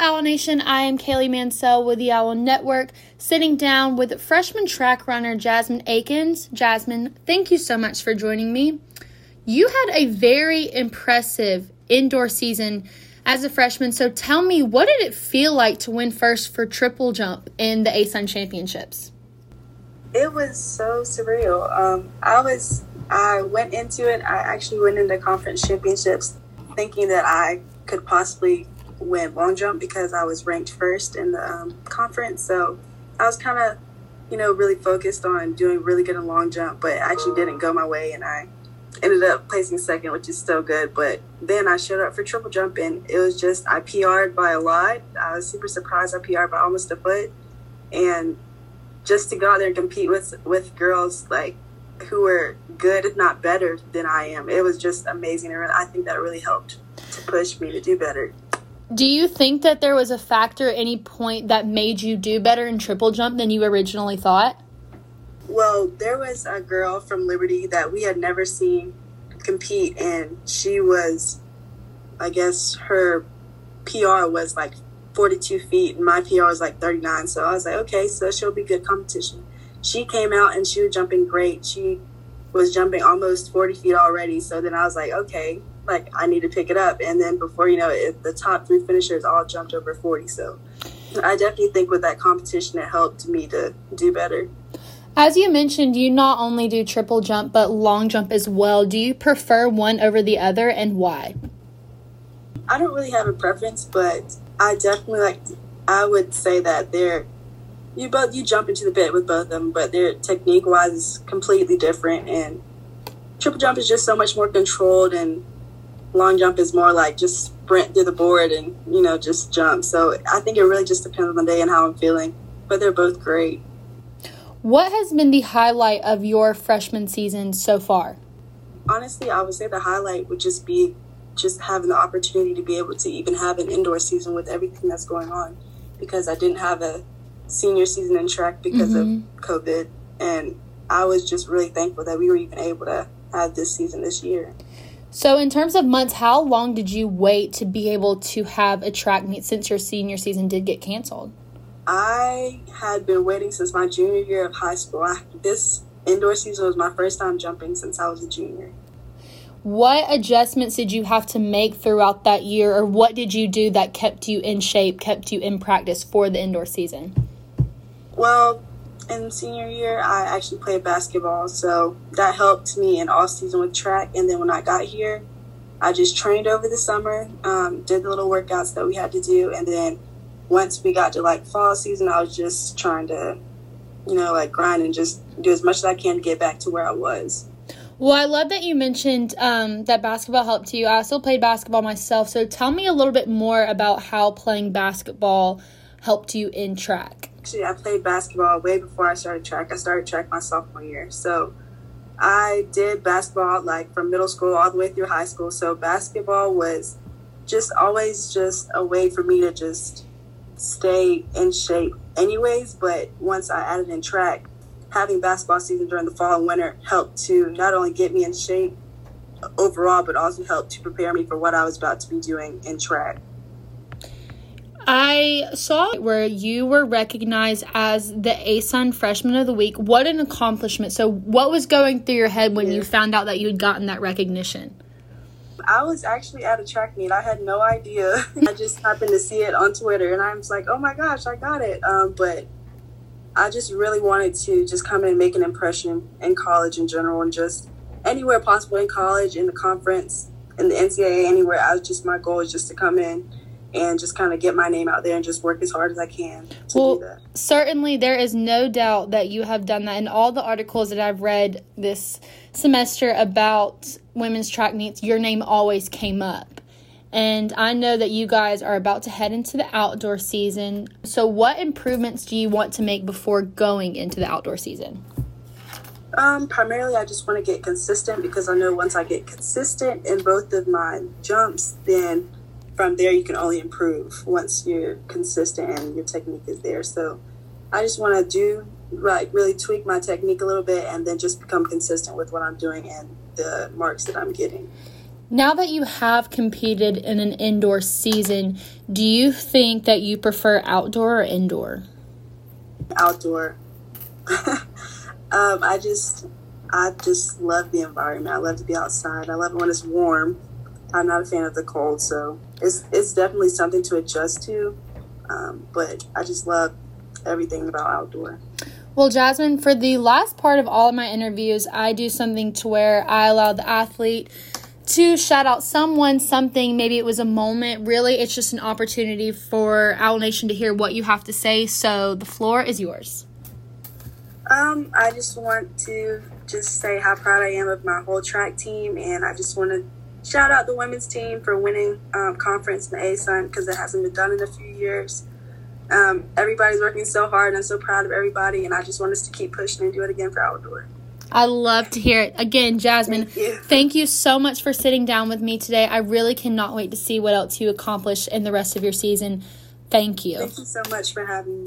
Owl Nation. I am Kaylee Mansell with the Owl Network, sitting down with freshman track runner Jasmine Akins. Jasmine, thank you so much for joining me. You had a very impressive indoor season as a freshman, so tell me, what did it feel like to win first for triple jump in the ASUN Championships? It was so surreal. Um, I was, I went into it, I actually went into conference championships thinking that I could possibly win long jump because I was ranked first in the um, conference. So I was kind of, you know, really focused on doing really good in long jump, but actually didn't go my way, and I ended up placing second, which is still good. But then I showed up for triple jump, and it was just I PR'd by a lot. I was super surprised. I PR'd by almost a foot, and just to go out there and compete with with girls like who were good, if not better than I am, it was just amazing. And I think that really helped to push me to do better. Do you think that there was a factor at any point that made you do better in triple jump than you originally thought? Well, there was a girl from Liberty that we had never seen compete, and she was, I guess, her PR was like 42 feet, and my PR was like 39. So I was like, okay, so she'll be good competition. She came out and she was jumping great. She was jumping almost 40 feet already. So then I was like, okay, like I need to pick it up. And then before you know it, the top three finishers all jumped over 40. So I definitely think with that competition, it helped me to do better. As you mentioned, you not only do triple jump, but long jump as well. Do you prefer one over the other and why? I don't really have a preference, but I definitely like, I would say that they're, you both, you jump into the pit with both of them, but their technique wise is completely different. And triple jump is just so much more controlled and long jump is more like just sprint through the board and you know just jump. So i think it really just depends on the day and how i'm feeling but they're both great. What has been the highlight of your freshman season so far? Honestly i would say the highlight would just be just having the opportunity to be able to even have an indoor season with everything that's going on because i didn't have a senior season in track because mm-hmm. of covid and i was just really thankful that we were even able to have this season this year so, in terms of months, how long did you wait to be able to have a track meet since your senior season did get canceled? I had been waiting since my junior year of high school. I, this indoor season was my first time jumping since I was a junior. What adjustments did you have to make throughout that year, or what did you do that kept you in shape, kept you in practice for the indoor season? Well, in senior year, I actually played basketball, so that helped me in all season with track. And then when I got here, I just trained over the summer, um, did the little workouts that we had to do, and then once we got to like fall season, I was just trying to, you know, like grind and just do as much as I can to get back to where I was. Well, I love that you mentioned um, that basketball helped you. I also played basketball myself, so tell me a little bit more about how playing basketball helped you in track actually I played basketball way before I started track. I started track my sophomore year. So I did basketball like from middle school all the way through high school. So basketball was just always just a way for me to just stay in shape anyways. But once I added in track, having basketball season during the fall and winter helped to not only get me in shape overall, but also helped to prepare me for what I was about to be doing in track. I saw where you were recognized as the ASUN Freshman of the Week. What an accomplishment. So, what was going through your head when yeah. you found out that you had gotten that recognition? I was actually at a track meet. I had no idea. I just happened to see it on Twitter and I was like, oh my gosh, I got it. Um, but I just really wanted to just come in and make an impression in college in general and just anywhere possible in college, in the conference, in the NCAA, anywhere. I was just, my goal is just to come in and just kind of get my name out there and just work as hard as I can to well, do that. Certainly, there is no doubt that you have done that. In all the articles that I've read this semester about women's track meets, your name always came up. And I know that you guys are about to head into the outdoor season. So, what improvements do you want to make before going into the outdoor season? Um, primarily, I just want to get consistent because I know once I get consistent in both of my jumps, then from there you can only improve once you're consistent and your technique is there. So I just want to do like really tweak my technique a little bit and then just become consistent with what I'm doing and the marks that I'm getting. Now that you have competed in an indoor season, do you think that you prefer outdoor or indoor? Outdoor. um, I just, I just love the environment. I love to be outside. I love it when it's warm. I'm not a fan of the cold, so it's it's definitely something to adjust to. Um, but I just love everything about outdoor. Well, Jasmine, for the last part of all of my interviews, I do something to where I allow the athlete to shout out someone, something. Maybe it was a moment. Really, it's just an opportunity for Owl Nation to hear what you have to say. So the floor is yours. Um, I just want to just say how proud I am of my whole track team, and I just want to shout out the women's team for winning um, conference in the ASUN because it hasn't been done in a few years. Um, everybody's working so hard. And I'm so proud of everybody, and I just want us to keep pushing and do it again for outdoor. I love to hear it. Again, Jasmine, Thank you. thank you so much for sitting down with me today. I really cannot wait to see what else you accomplish in the rest of your season. Thank you. Thank you so much for having me.